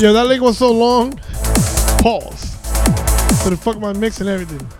Yo, that link was so long. Pause. So the fuck my mix and everything.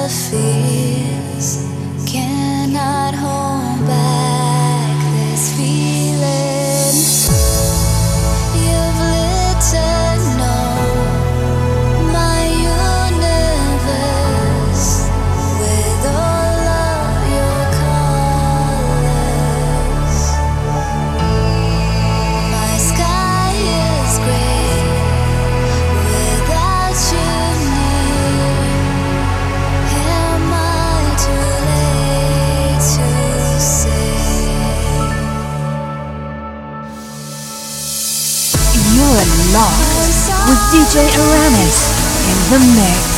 DJ Aramis in the mix.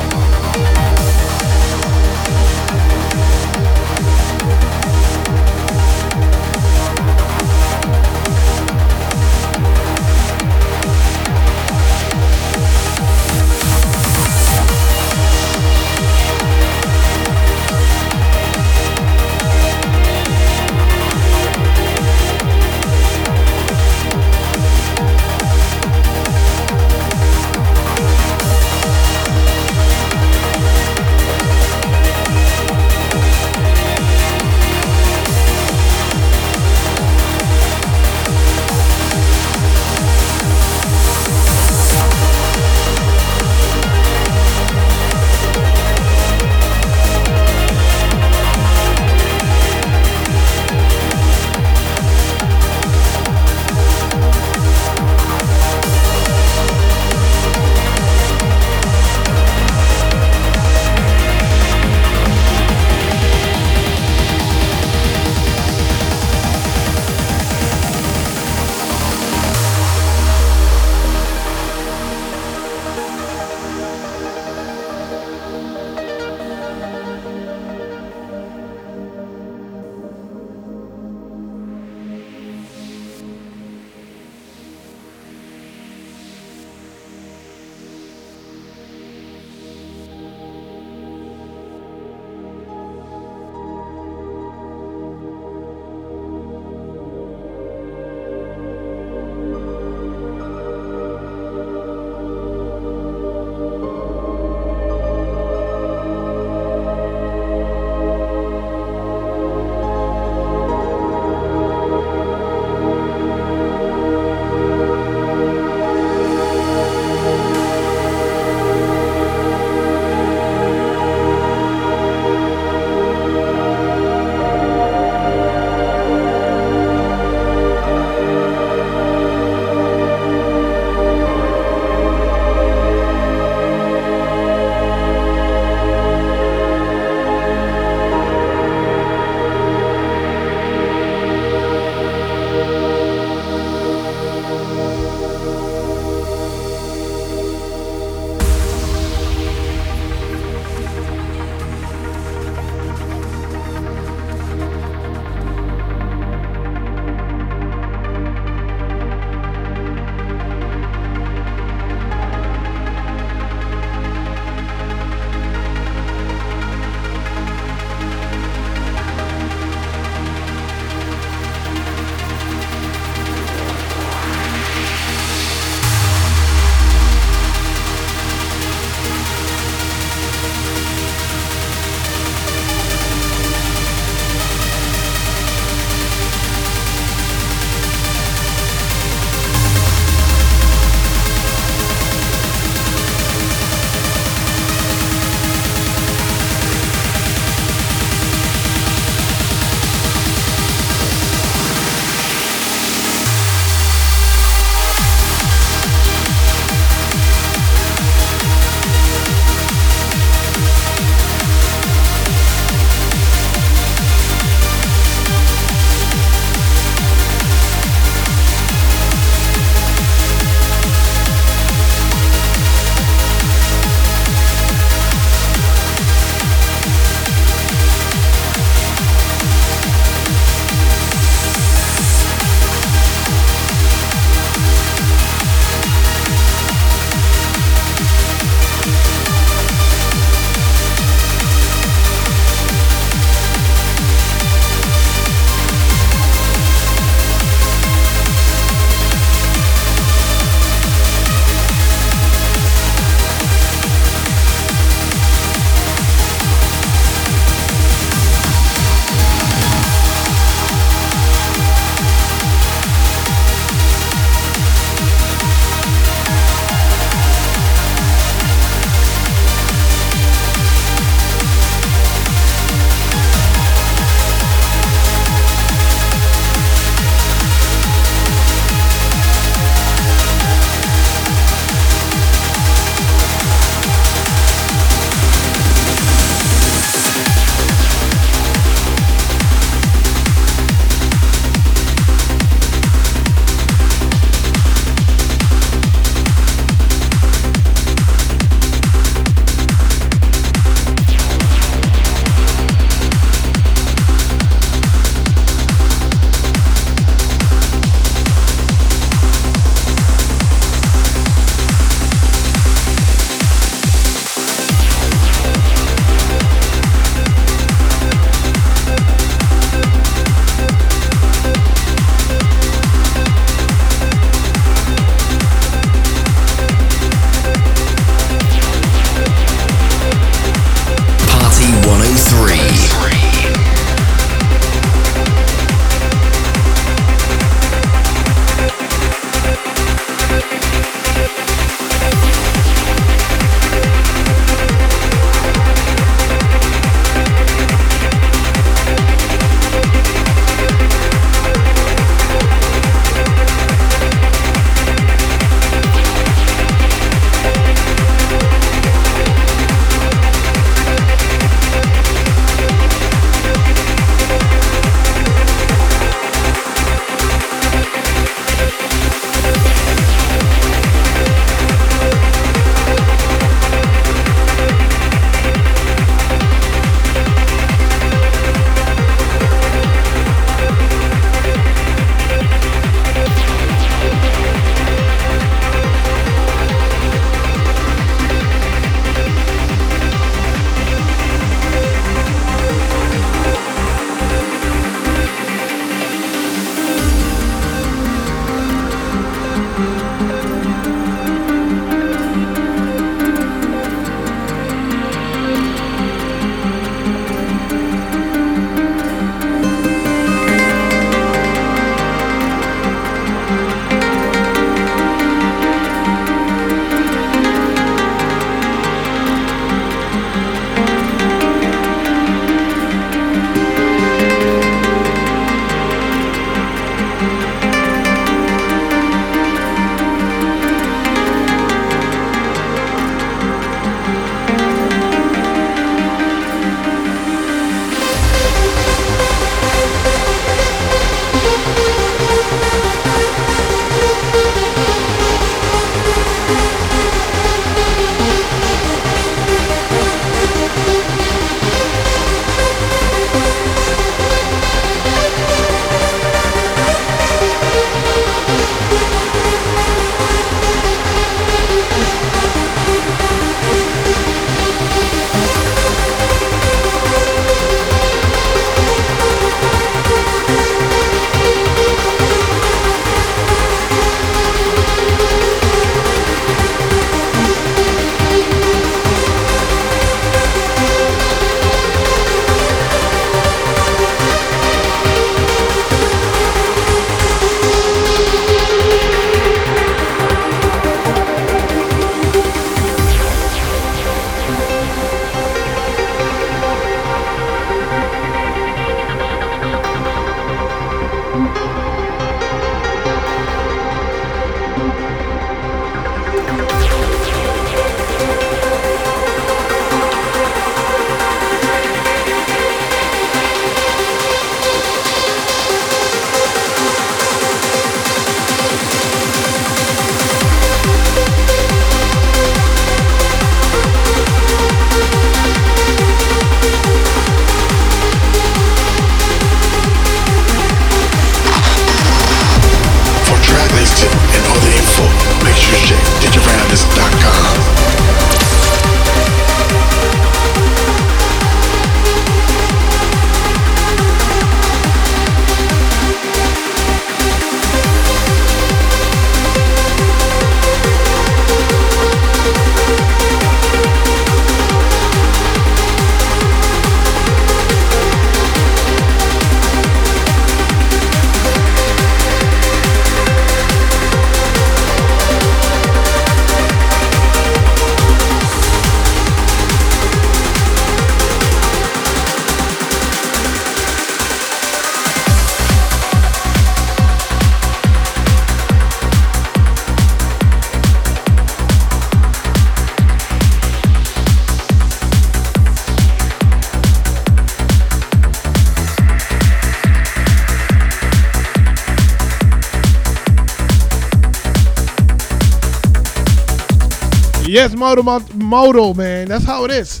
Yes, modal, modal, man. That's how it is.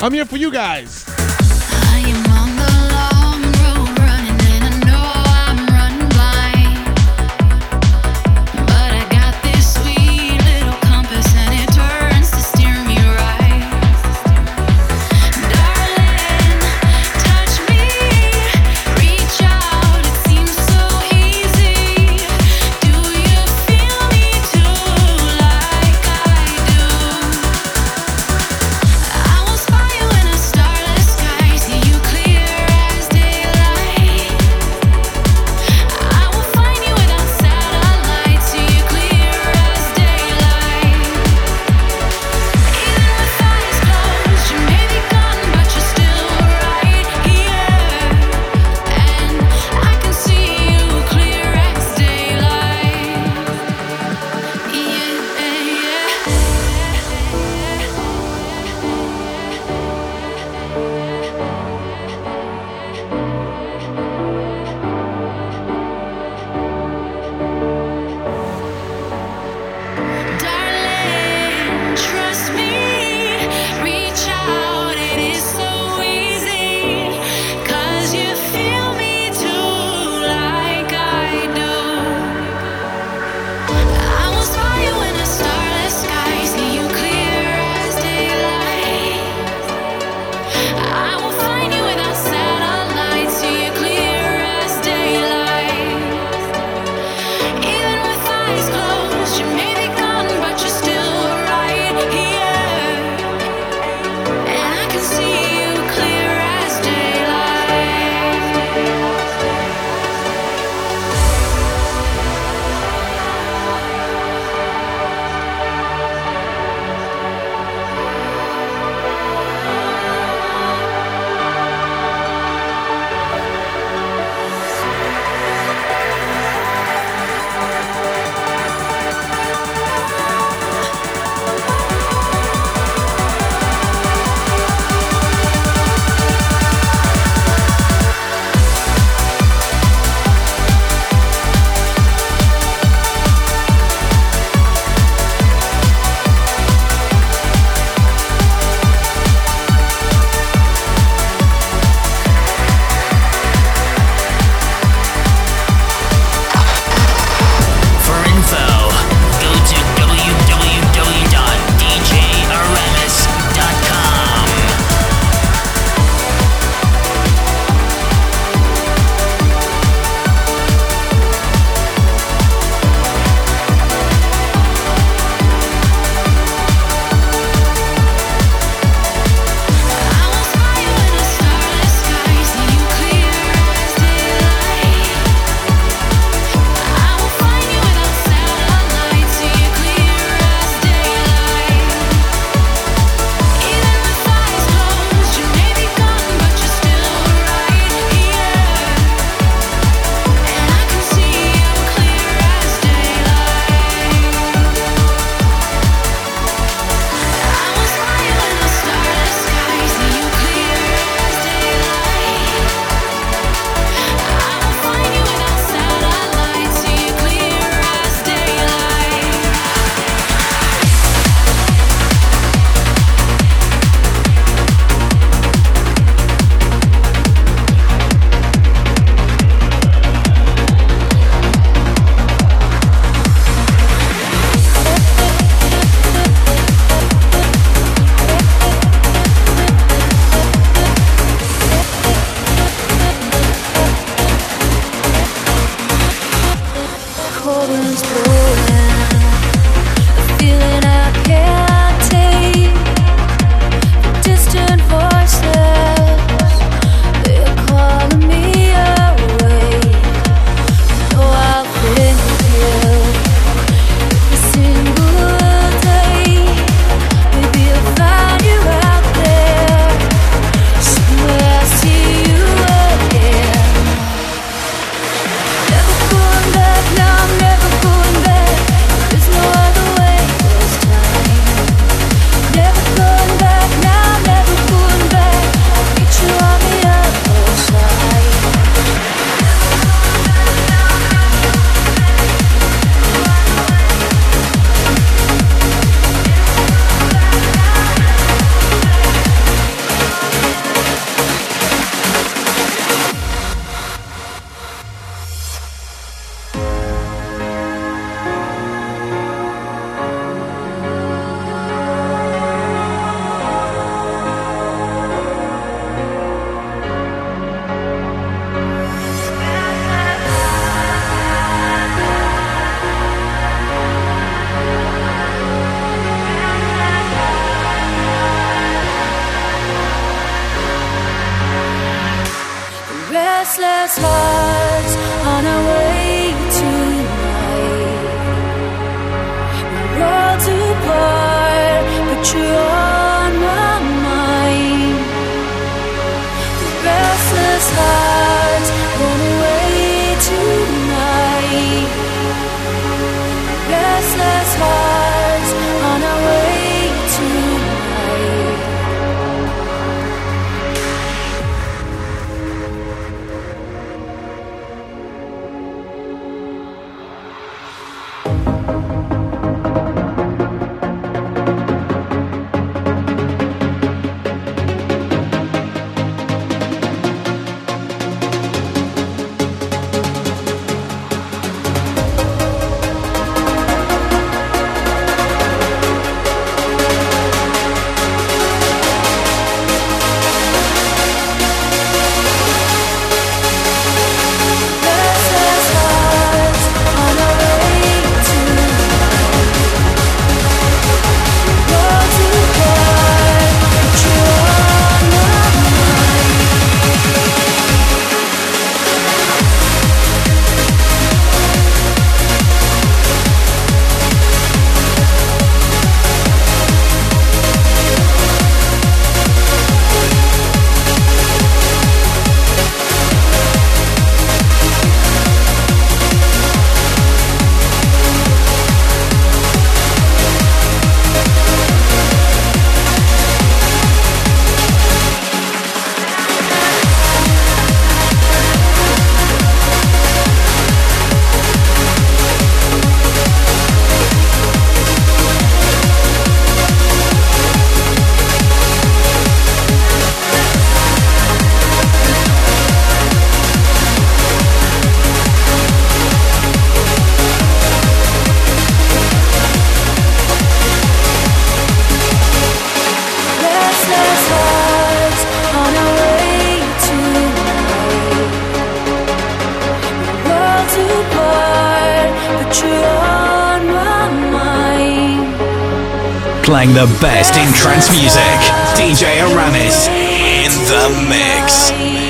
I'm here for you guys. playing the best in trance music. DJ Aramis in the mix.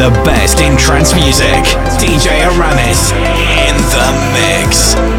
The best in trance music. DJ Aramis in the mix.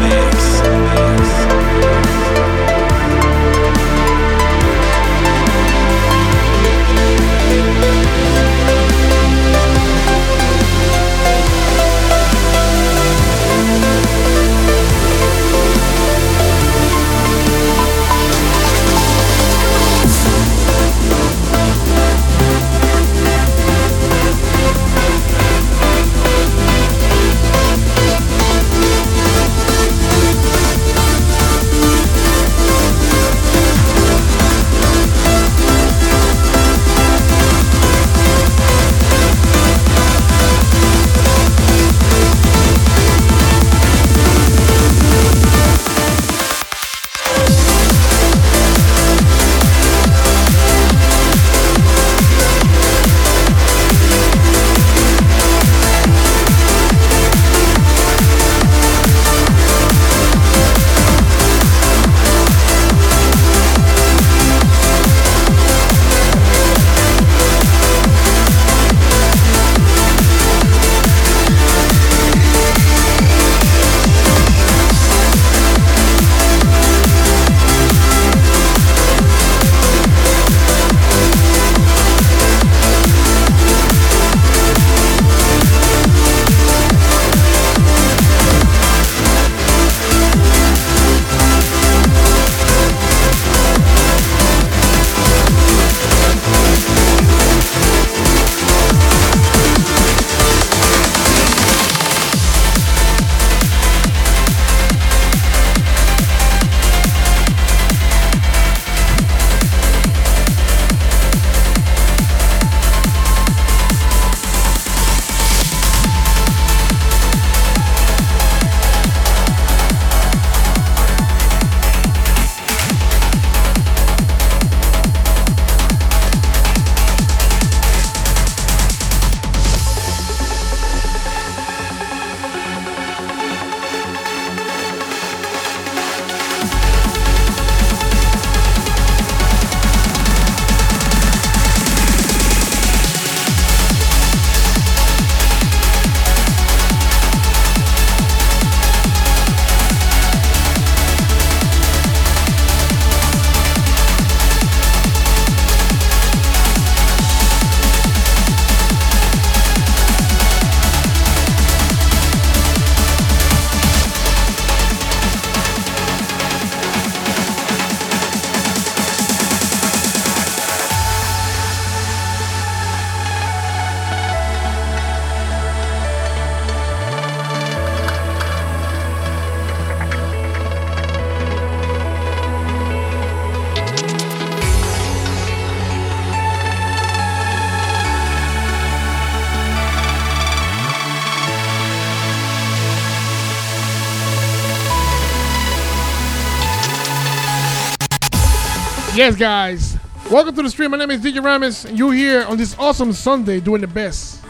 Yes, guys. Welcome to the stream. My name is DJ Aramis, and you're here on this awesome Sunday doing the best.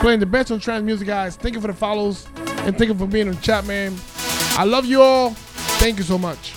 Playing the best on trance music, guys. Thank you for the follows, and thank you for being on chat, man. I love you all. Thank you so much.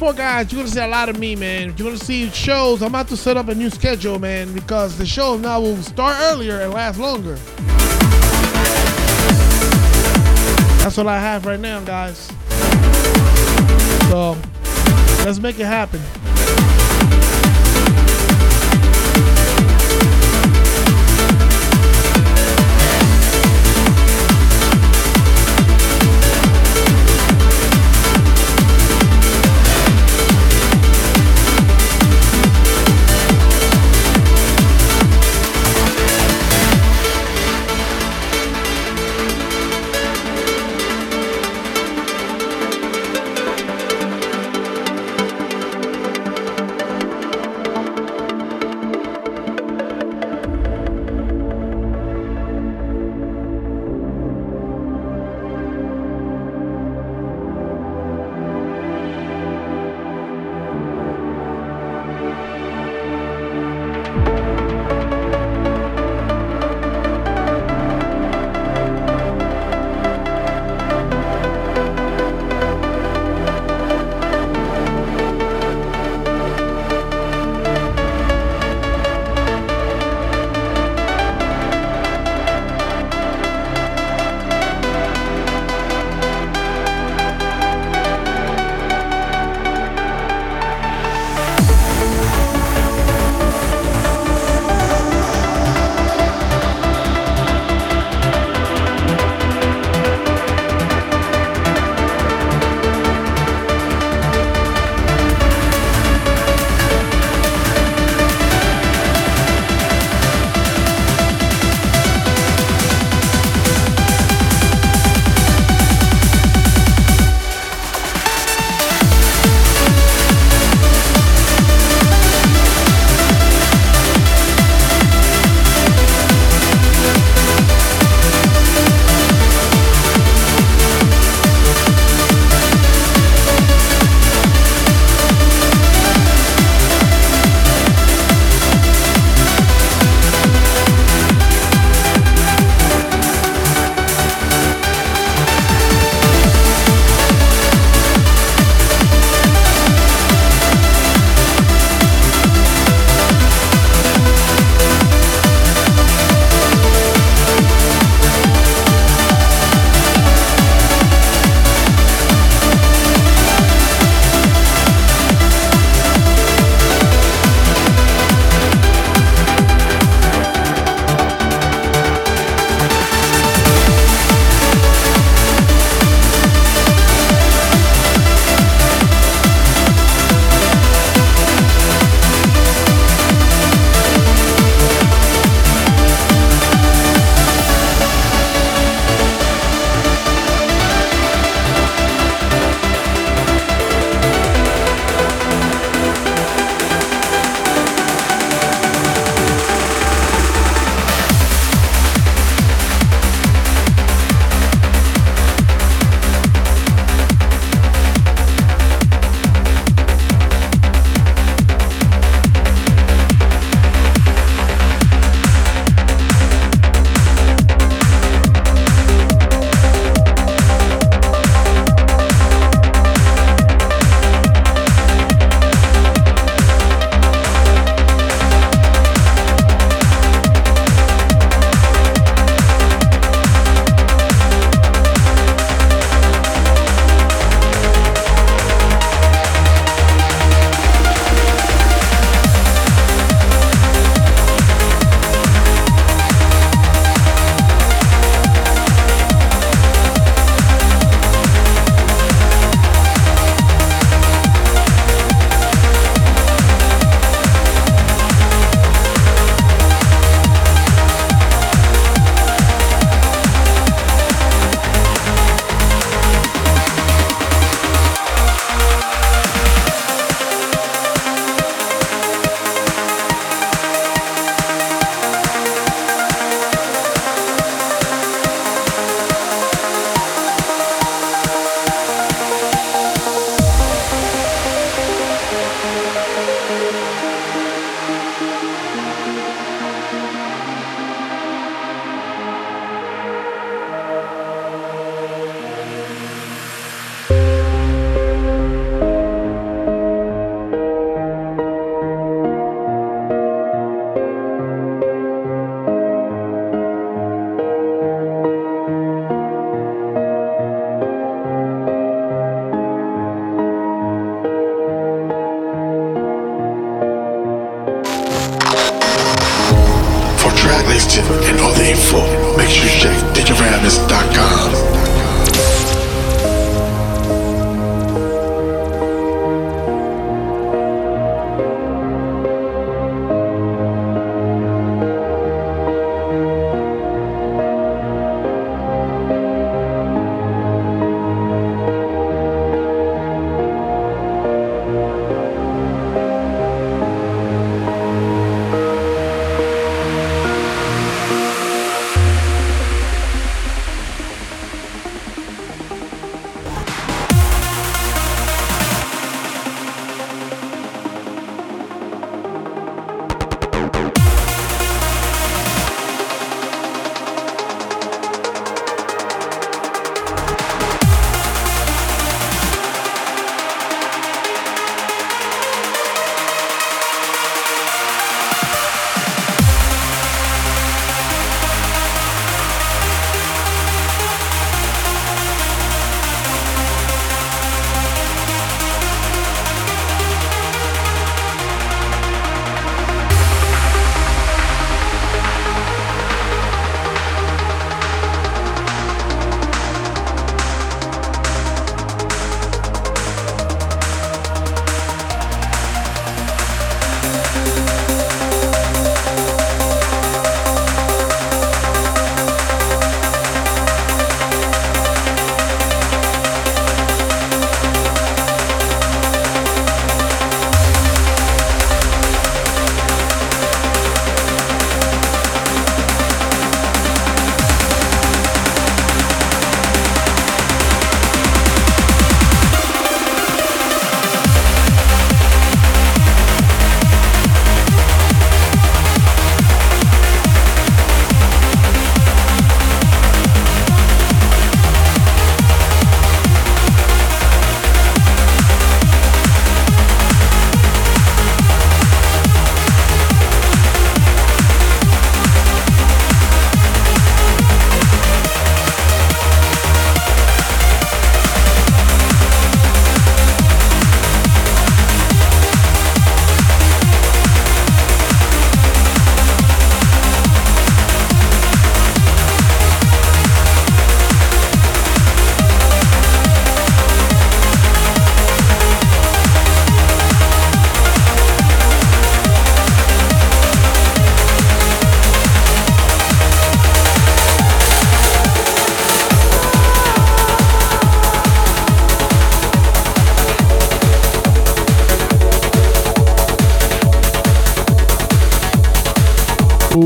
guys, you're gonna see a lot of me, man. You're gonna see shows. I'm about to set up a new schedule, man, because the show now will start earlier and last longer. That's what I have right now, guys. So let's make it happen.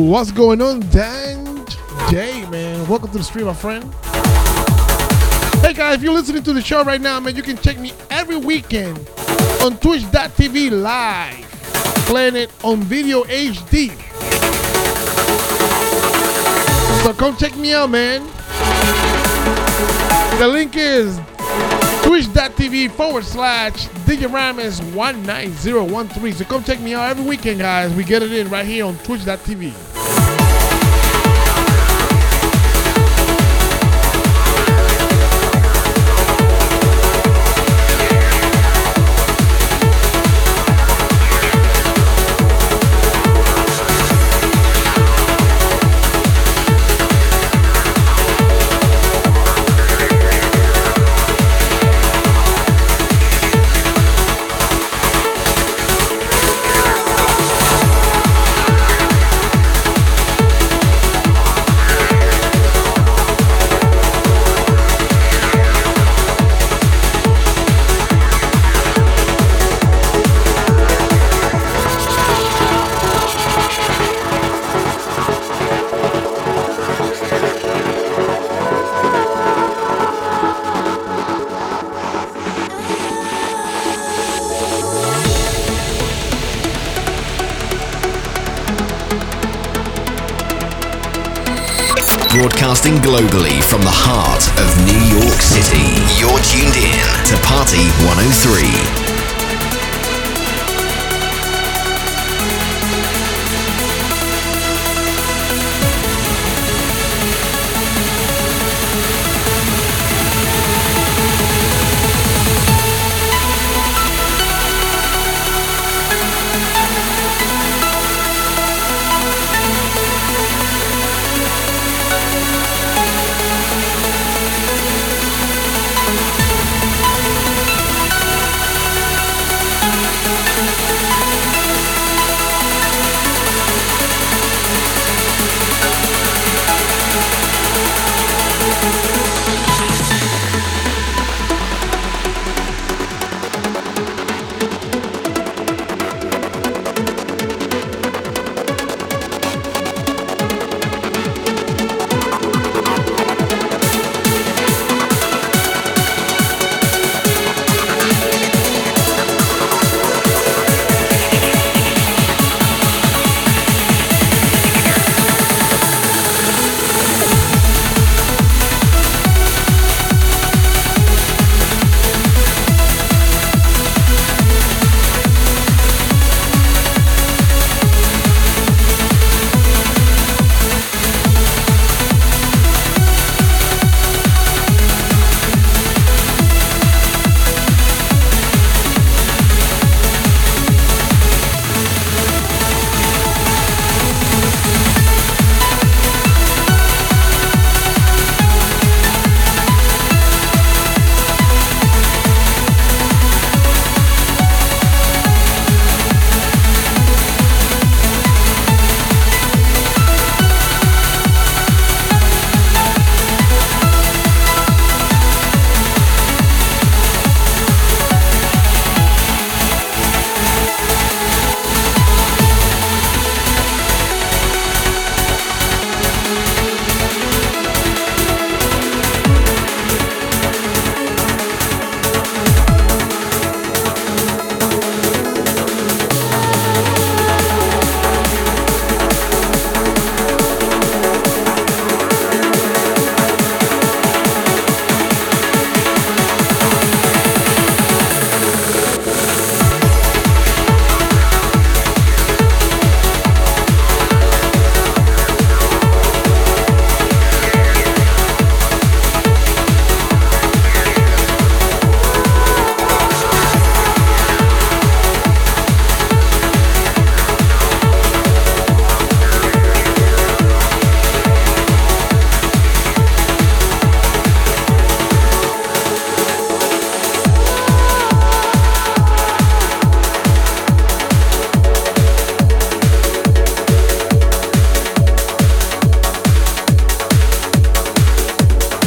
What's going on, Dan J, man? Welcome to the stream, my friend. Hey guys, if you're listening to the show right now, man, you can check me every weekend on Twitch.tv live, playing it on video HD. So come check me out, man. The link is twitch.tv forward slash Digiramis 19013. So come check me out every weekend, guys. We get it in right here on twitch.tv. globally from the heart of New York City. You're tuned in to Party 103.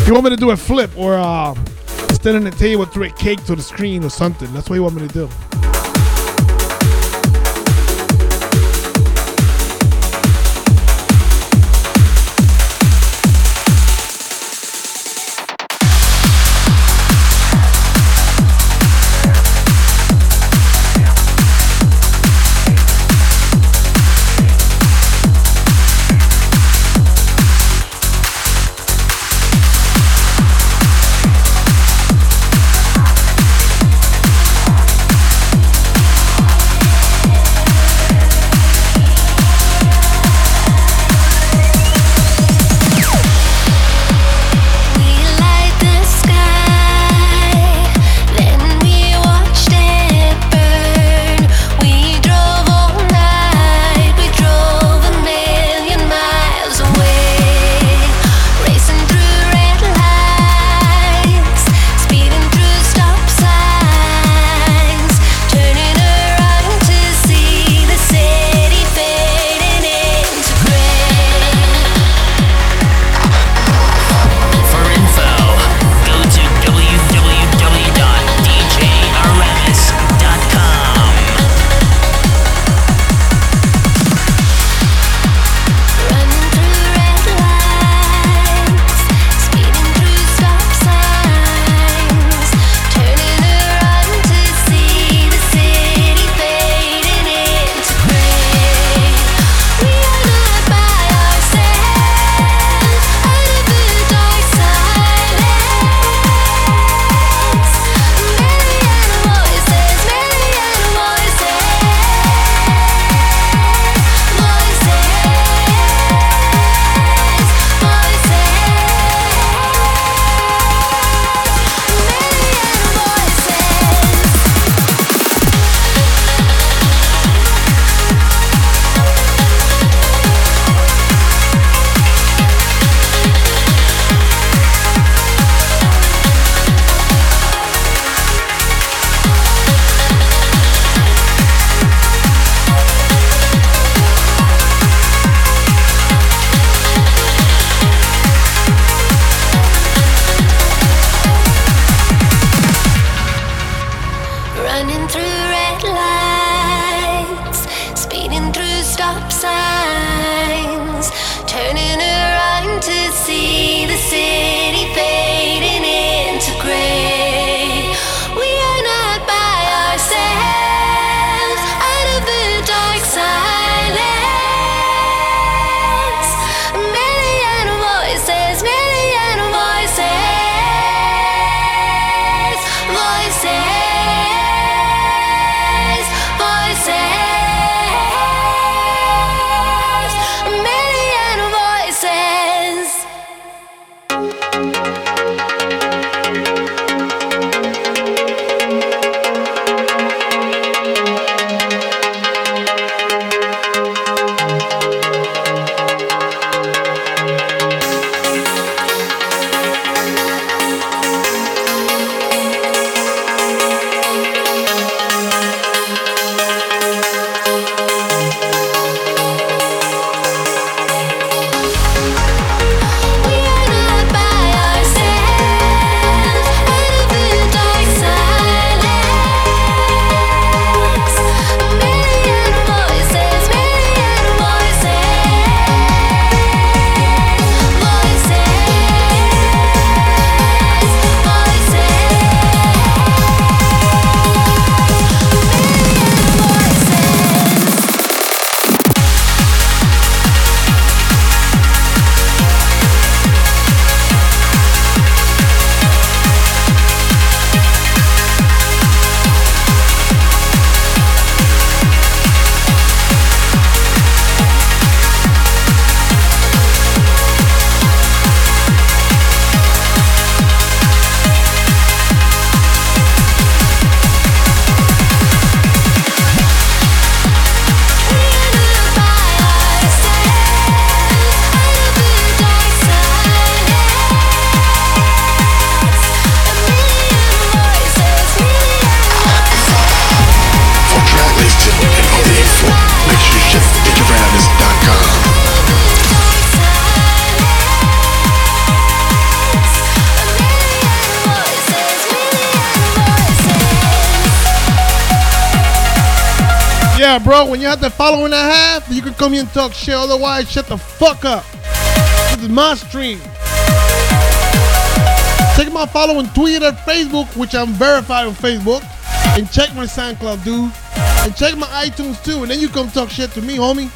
You want me to do a flip or uh, stand on the table, throw a cake to the screen or something? That's what you want me to do. Bro, when you have the following a half, you can come here and talk shit. Otherwise, shut the fuck up. This is my stream. Check my follow on Twitter, Facebook, which I'm verified on Facebook. And check my SoundCloud, dude. And check my iTunes too. And then you come talk shit to me, homie.